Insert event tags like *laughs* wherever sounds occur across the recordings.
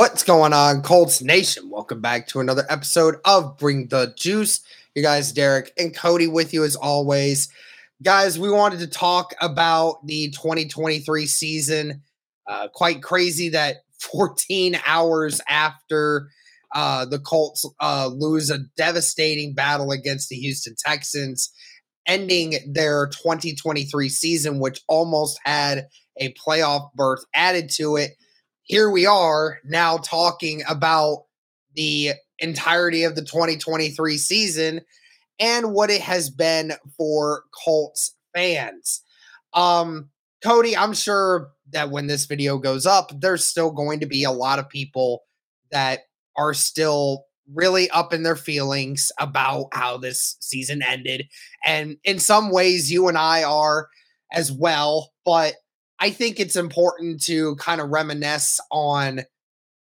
What's going on, Colts Nation? Welcome back to another episode of Bring the Juice. You guys, Derek and Cody, with you as always. Guys, we wanted to talk about the 2023 season. Uh, quite crazy that *laughs* 14 hours after uh, the Colts uh, lose a devastating battle against the Houston Texans, ending their 2023 season, which almost had a playoff berth added to it here we are now talking about the entirety of the 2023 season and what it has been for Colts fans. Um, Cody, I'm sure that when this video goes up, there's still going to be a lot of people that are still really up in their feelings about how this season ended. And in some ways, you and I are as well. But I think it's important to kind of reminisce on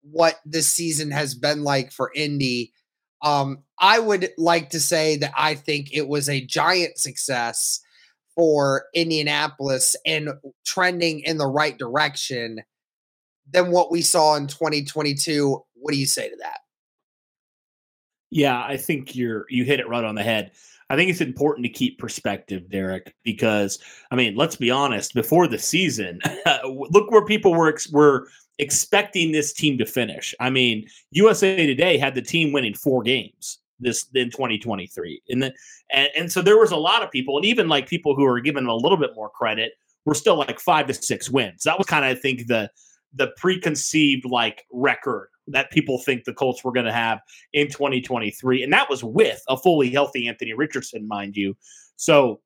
what this season has been like for Indy. Um, I would like to say that I think it was a giant success for Indianapolis and trending in the right direction than what we saw in 2022. What do you say to that? Yeah, I think you're you hit it right on the head. I think it's important to keep perspective, Derek, because I mean, let's be honest. Before the season, *laughs* look where people were ex- were expecting this team to finish. I mean, USA Today had the team winning four games this in 2023, and the, and, and so there was a lot of people, and even like people who are given a little bit more credit, were still like five to six wins. That was kind of, I think, the the preconceived like record that people think the Colts were going to have in 2023. And that was with a fully healthy Anthony Richardson, mind you. So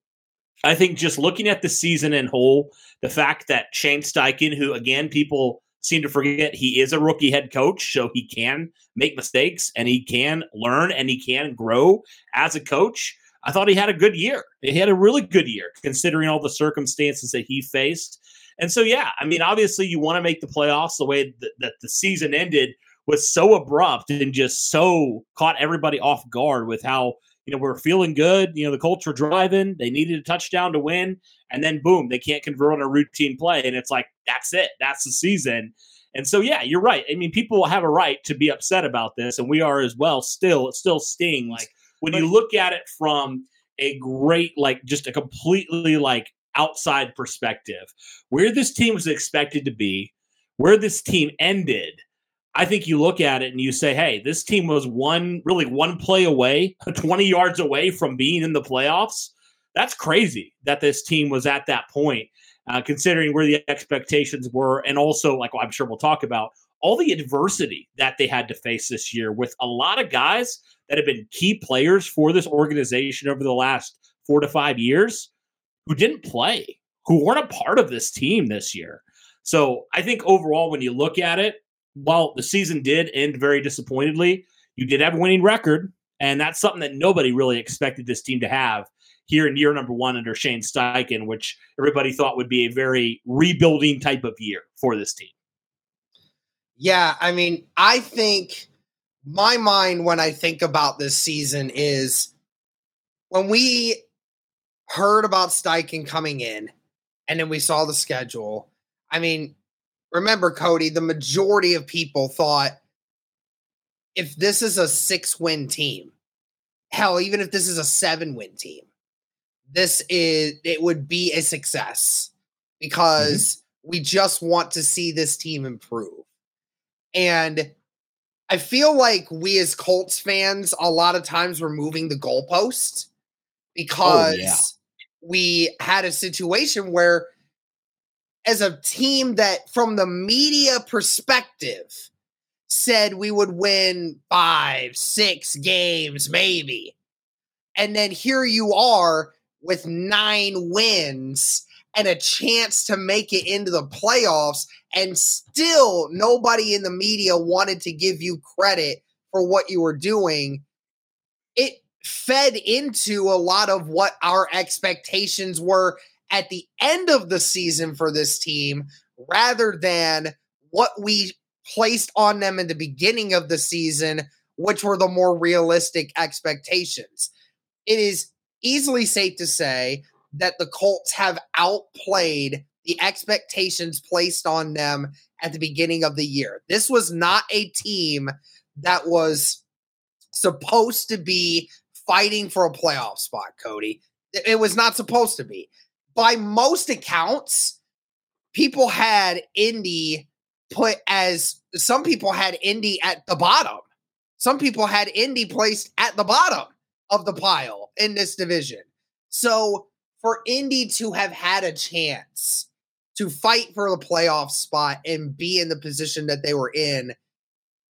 I think just looking at the season in whole, the fact that Shane Steichen, who again, people seem to forget he is a rookie head coach, so he can make mistakes and he can learn and he can grow as a coach. I thought he had a good year. He had a really good year considering all the circumstances that he faced. And so, yeah, I mean, obviously, you want to make the playoffs the way that, that the season ended was so abrupt and just so caught everybody off guard with how you know we're feeling good. You know the Colts were driving; they needed a touchdown to win, and then boom, they can't convert on a routine play, and it's like that's it, that's the season. And so, yeah, you're right. I mean, people have a right to be upset about this, and we are as well. Still, it still stings like when you look at it from a great, like, just a completely like outside perspective, where this team was expected to be, where this team ended I think you look at it and you say, hey, this team was one, really one play away, *laughs* 20 yards away from being in the playoffs. That's crazy that this team was at that point, uh, considering where the expectations were. And also, like I'm sure we'll talk about, all the adversity that they had to face this year with a lot of guys that have been key players for this organization over the last four to five years who didn't play, who weren't a part of this team this year. So I think overall, when you look at it, while the season did end very disappointingly, you did have a winning record, and that's something that nobody really expected this team to have here in year number one under Shane Steichen, which everybody thought would be a very rebuilding type of year for this team. Yeah, I mean, I think my mind when I think about this season is when we heard about Steichen coming in, and then we saw the schedule. I mean, remember, Cody, the majority of people thought if this is a six win team, hell, even if this is a seven win team, this is it would be a success because mm-hmm. we just want to see this team improve. And I feel like we as Colts fans, a lot of times we're moving the goalpost because oh, yeah. we had a situation where, as a team that, from the media perspective, said we would win five, six games, maybe. And then here you are with nine wins and a chance to make it into the playoffs. And still, nobody in the media wanted to give you credit for what you were doing. It fed into a lot of what our expectations were at the end of the season for this team rather than what we placed on them in the beginning of the season, which were the more realistic expectations. It is easily safe to say that the Colts have outplayed the expectations placed on them at the beginning of the year. This was not a team that was supposed to be fighting for a playoff spot, Cody. It was not supposed to be. By most accounts, people had Indy put as some people had Indy at the bottom. Some people had Indy placed at the bottom of the pile in this division. So for Indy to have had a chance to fight for the playoff spot and be in the position that they were in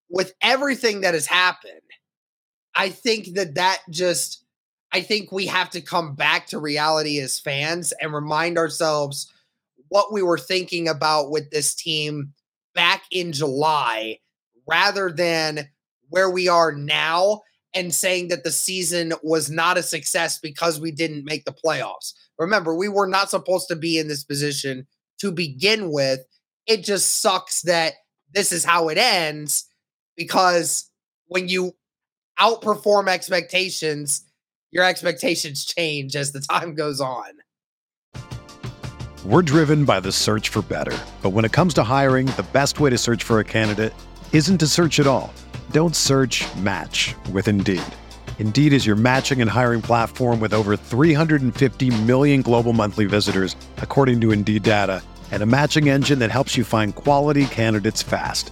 with everything that has happened, I think that that just I think we have to come back to reality as fans and remind ourselves what we were thinking about with this team back in July rather than where we are now and saying that the season was not a success because we didn't make the playoffs. Remember, we were not supposed to be in this position to begin with. It just sucks that this is how it ends because when you outperform expectations, your expectations change as the *laughs* time goes on. We're driven by the search for better. But when it comes to hiring, the best way to search for a candidate isn't to search at all. Don't search match with Indeed. Indeed is your matching and hiring platform with over 350 million global monthly visitors, according to Indeed data, and a matching engine that helps you find quality candidates fast.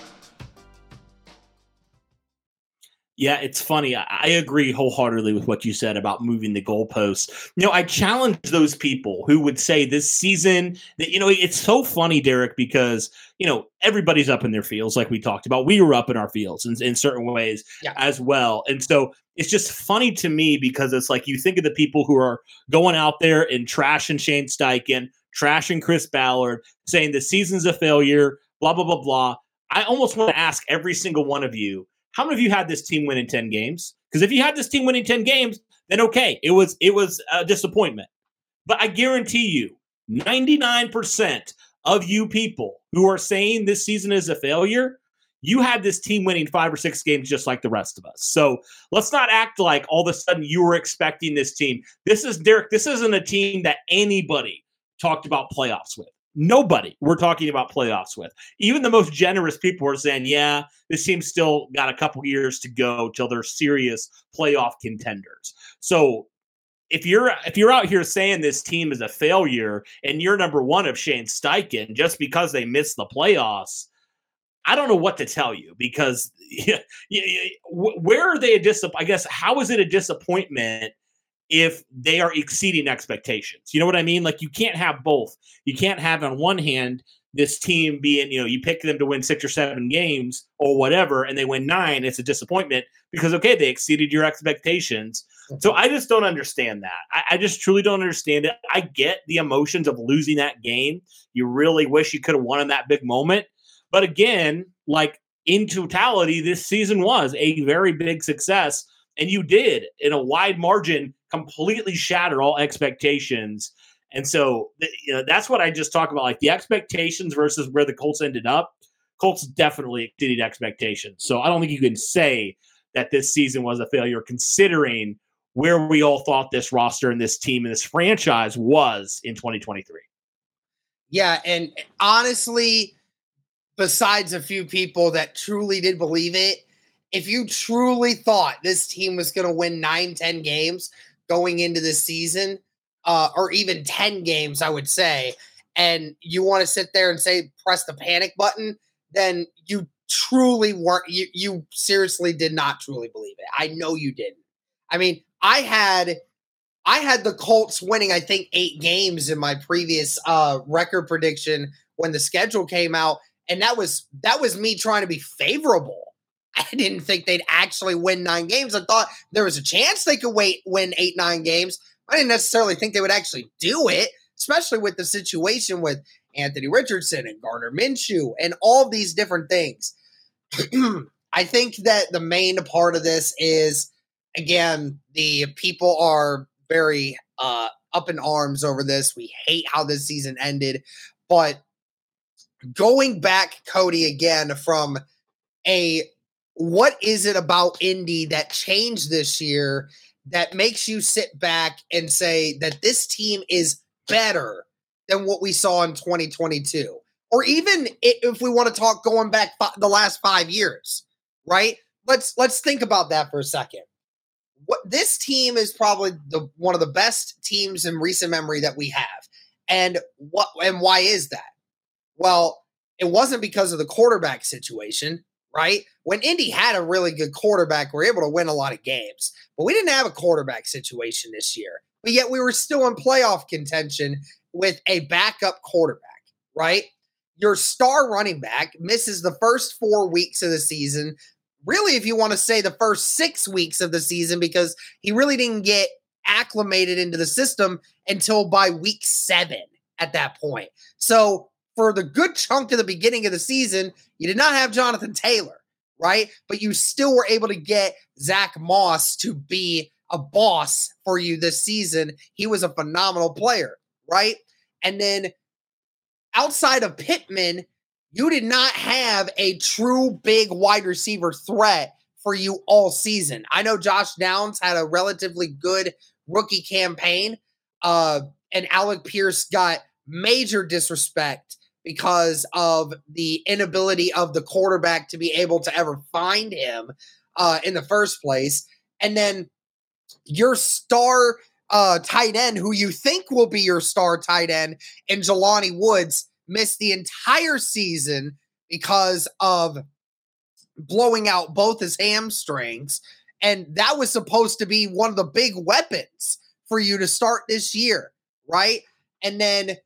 Yeah, it's funny. I agree wholeheartedly with what you said about moving the goalposts. You know, I challenge those people who would say this season that, you know, it's so funny, Derek, because, you know, everybody's up in their fields, like we talked about. We were up in our fields in, in certain ways yeah. as well. And so it's just funny to me because it's like you think of the people who are going out there and trashing Shane Steichen, trashing Chris Ballard, saying the season's a failure, blah, blah, blah, blah. I almost want to ask every single one of you how many of you had this team winning 10 games? Because if you had this team winning 10 games, then okay, it was it was a disappointment. But I guarantee you, 99% of you people who are saying this season is a failure, you had this team winning five or six games just like the rest of us. So let's not act like all of a sudden you were expecting this team. This is Derek, this isn't a team that anybody talked about playoffs with nobody we're talking about playoffs with. Even the most generous people are saying, yeah, this team's still got a couple years to go till they're serious playoff contenders. So if you're if you're out here saying this team is a failure and you're number one of Shane Steichen just because they missed the playoffs, I don't know what to tell you because *laughs* yeah, yeah, where are they a dis? I guess how is it a disappointment if they are exceeding expectations. You know what I mean? Like you can't have both. You can't have on one hand this team being, you know, you pick them to win six or seven games or whatever, and they win nine, it's a disappointment because okay, they exceeded your expectations. So I just don't understand that. I, I, just truly don't understand it. I get the emotions of losing that game. You really wish you could have won in that big moment. But again, like in totality, this season was a very big success. And you did, in a wide margin, completely shatter all expectations. And so you know, that's what I just talk about like the expectations versus where the Colts ended up. Colts definitely exceeded expectations. So I don't think you can say that this season was a failure considering where we all thought this roster and this team and this franchise was in 2023. Yeah, and honestly, besides a few people that truly did believe it, if you truly thought this team was going to win nine, 10 games going into the season, uh, or even 10 games, I would say, and you want to sit there and say, press the panic button, then you truly weren't, you, you seriously did not truly believe it. I know you didn't. I mean, I had I had the Colts winning, I think, eight games in my previous uh, record prediction when the schedule came out, and that was that was me trying to be favorable. I didn't think they'd actually win nine games. I thought there was a chance they could wait win eight nine games. I didn't necessarily think they would actually do it, especially with the situation with Anthony Richardson and Gardner Minshew and all these different things. *clears throat* I think that the main part of this is again, the people are very uh, up in arms over this. We hate how this season ended. But going back, Cody, again, from a what is it about Indy that changed this year that makes you sit back and say that this team is better than what we saw in 2022? Or even if we want to talk going back the last five years, right? Let's let's think about that for a second what this team is probably the one of the best teams in recent memory that we have. And what and why is that? Well, it wasn't because of the quarterback situation, right? When Indy had a really good quarterback, we were able to win a lot of games. But we didn't have a quarterback situation this year. But yet we were still in playoff contention with a backup quarterback, right? Your star running back misses the first four weeks of the season really, if you want to say the first six weeks of the season, because he really didn't get acclimated into the system until by week seven at that point. So, for the good chunk of the beginning of the season, you did not have Jonathan Taylor, right? But you still were able to get Zach Moss to be a boss for you this season. He was a phenomenal player, right? And then outside of Pittman, you did not have a true big wide receiver threat for you all season. I know Josh Downs had a relatively good rookie campaign, uh, and Alec Pierce got major disrespect because of the inability of the quarterback to be able to ever find him uh, in the first place. And then your star uh, tight end, who you think will be your star tight end, in Jelani Woods, missed the entire season because of blowing out both his hamstrings. And that was supposed to be one of the big weapons for you to start this year, right? And then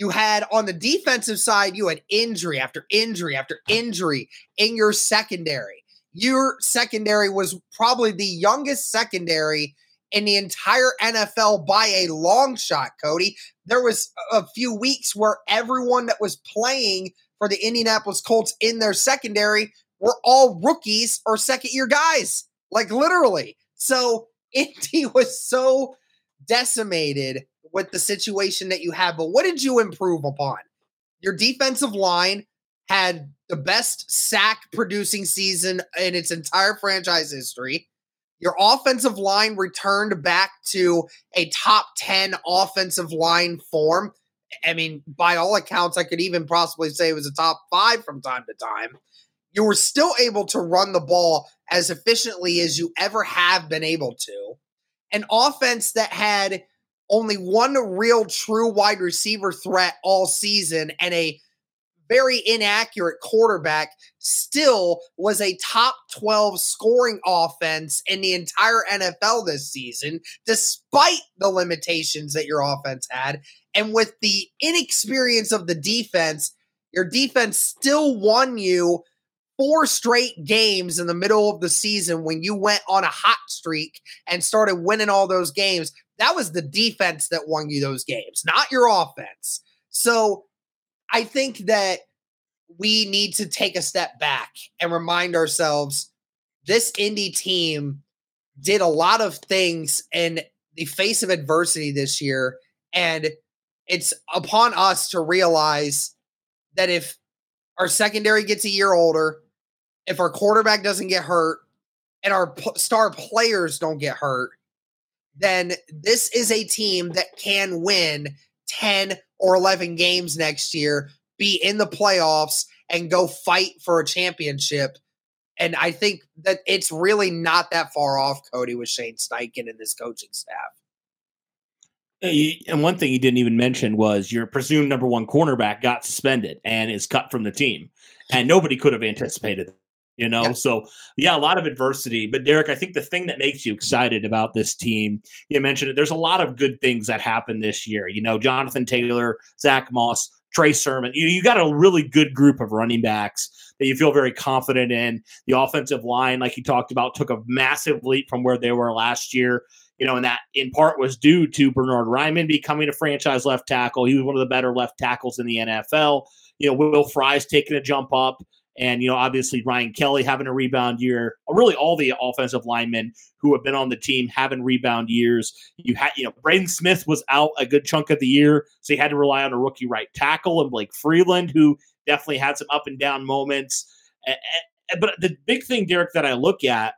you had on the defensive side, you had injury after injury after injury in your secondary. Your secondary was probably the youngest secondary in the entire NFL by a long shot, Cody. There was a few weeks where everyone that was playing for the Indianapolis Colts in their secondary were all rookies or second year guys, like literally. So *laughs* Indy was so decimated with the situation that you have. But what did you improve upon? Your defensive line had the best sack producing season in its entire franchise history. Your offensive line returned back to a top 10 offensive line form. I mean, by all accounts, I could even possibly say it was a top five from time to time. You were still able to run the ball as efficiently as you ever have been able to. An offense that had only one real true wide receiver threat all season and a very inaccurate quarterback still was a top 12 scoring offense in the entire NFL this season, despite the limitations that your offense had. And with the inexperience of the defense, your defense still won you four straight games in the middle of the season when you went on a hot streak and started winning all those games. That was the defense that won you those games, not your offense. So I think that we need to take a step back and remind ourselves this Indy team did a lot of things in the face of adversity this year. And it's upon us to realize that if our secondary gets a year older, if our quarterback doesn't get hurt and our p- star players don't get hurt, then this is a team that can win 10 or 11 games next year, be in the playoffs, and go fight for a championship. And I think that it's really not that far off, Cody, with Shane Steichen and this coaching staff. And one thing he didn't even mention was your presumed number one cornerback got suspended and is cut from the team. And nobody could have anticipated you know yeah. so yeah a lot of adversity but derek i think the thing that makes you excited about this team you mentioned it there's a lot of good things that happened this year you know jonathan taylor zach moss trey sermon you, you got a really good group of running backs that you feel very confident in the offensive line like you talked about took a massive leap from where they were last year you know, and that in part was due to Bernhard Raimann becoming a franchise left tackle. He was one of the better left tackles in the NFL. You know, Will Fries taking a jump up. And, you know, obviously Ryan Kelly having a rebound year. Uh, really, all the offensive linemen who have been on the team having rebound years. You had, you know, Braden Smith was out a good chunk of the year, so you had to rely on a rookie right tackle and Blake Freeland, who definitely had some up and down moments. But the big thing, Derek, that I look at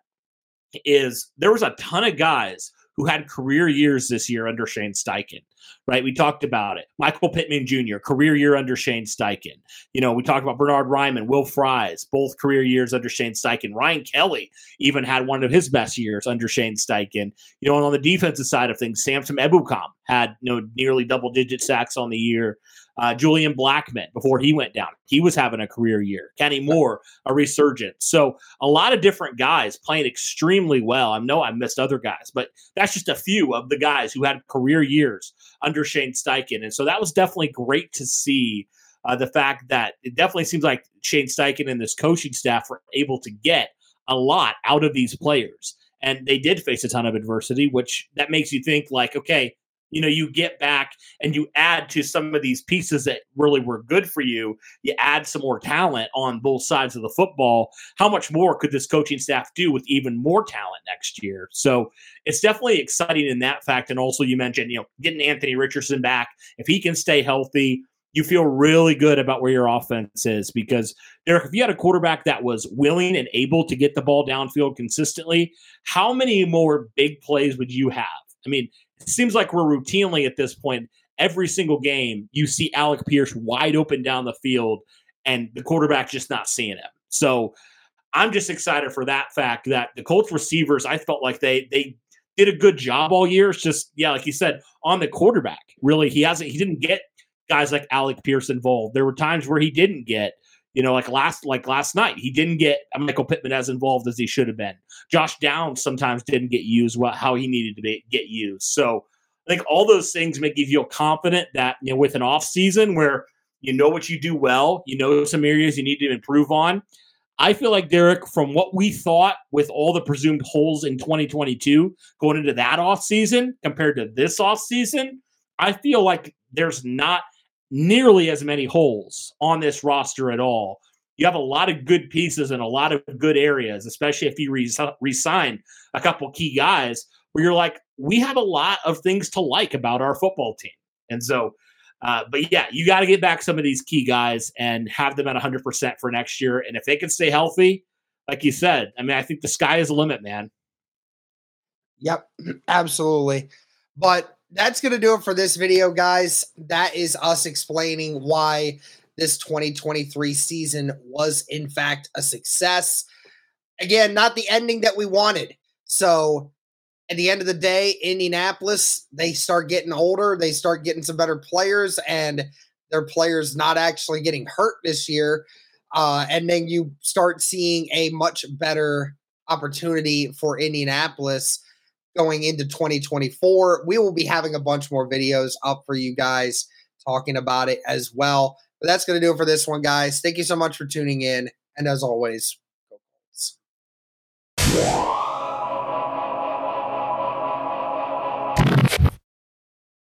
is there was a ton of guys who had career years this year under Shane Steichen, right? We talked about it. Michael Pittman Jr., career year under Shane Steichen. You know, we talked about Bernhard Raimann, Will Fries, both career years under Shane Steichen. Ryan Kelly even had one of his best years under Shane Steichen. You know, and on the defensive side of things, Samson Ebukam had you know nearly double digit sacks on the year. Uh, Julian Blackmon, before he went down, he was having a career year. Kenny Moore, a resurgence. So a lot of different guys playing extremely well. I know I missed other guys, but that's just a few of the guys who had career years under Shane Steichen. And so that was definitely great to see. Uh, the fact that it definitely seems like Shane Steichen and this coaching staff were able to get a lot out of these players. And they did face a ton of adversity, which that makes you think like, okay, you know you get back and you add to some of these pieces that really were good for you you add some more talent on both sides of the football how much more could this coaching staff do with even more talent next year so it's definitely exciting in that fact and also you mentioned you know getting anthony richardson back if he can stay healthy you feel really good about where your offense is because Derek, if you had a quarterback that was willing and able to get the ball downfield consistently, how many more big plays would you have? I mean, seems like we're routinely at this point every single game you see Alec Pierce wide open down the field and the quarterback just not seeing him. So I'm just excited for that fact that the Colts receivers, I felt like they they did a good job all year. It's just yeah, like you said, on the quarterback. Really, he hasn't he didn't get guys like Alec Pierce involved. There were times where he didn't get you know, like last like last night, he didn't get Michael Pittman as involved as he should have been. Josh Downs sometimes didn't get used how he needed to be, get used. So I think all those things make you feel confident that you know with an off season where you know what you do well, you know some areas you need to improve on. I feel like Derek, from what we thought with all the presumed holes in 2022 going into that off season compared to this off season, I feel like there's not nearly as many holes on this roster at all. You have a lot of good pieces in a lot of good areas, especially if you re- sign a couple key guys where you're like, we have a lot of things to like about our football team. And so, uh, but yeah, you got to get back some of these key guys and have them at 100% for next year. And if they can stay healthy, like you said, I mean, I think the sky is the limit, man. Yep, *clears throat* absolutely. But that's going to do it for this video, guys. That is us explaining why this 2023 season was, in fact, a success. Again, not the ending that we wanted. So, at the end of the day, Indianapolis, they start getting older, they start getting some better players, and their players not actually getting hurt this year. Uh, and then you start seeing a much better opportunity for Indianapolis going into 2024. We will be having a bunch more videos up for you guys talking about it as well. But that's going to do it for this one, guys. Thank you so much for tuning in. And as always, go Colts.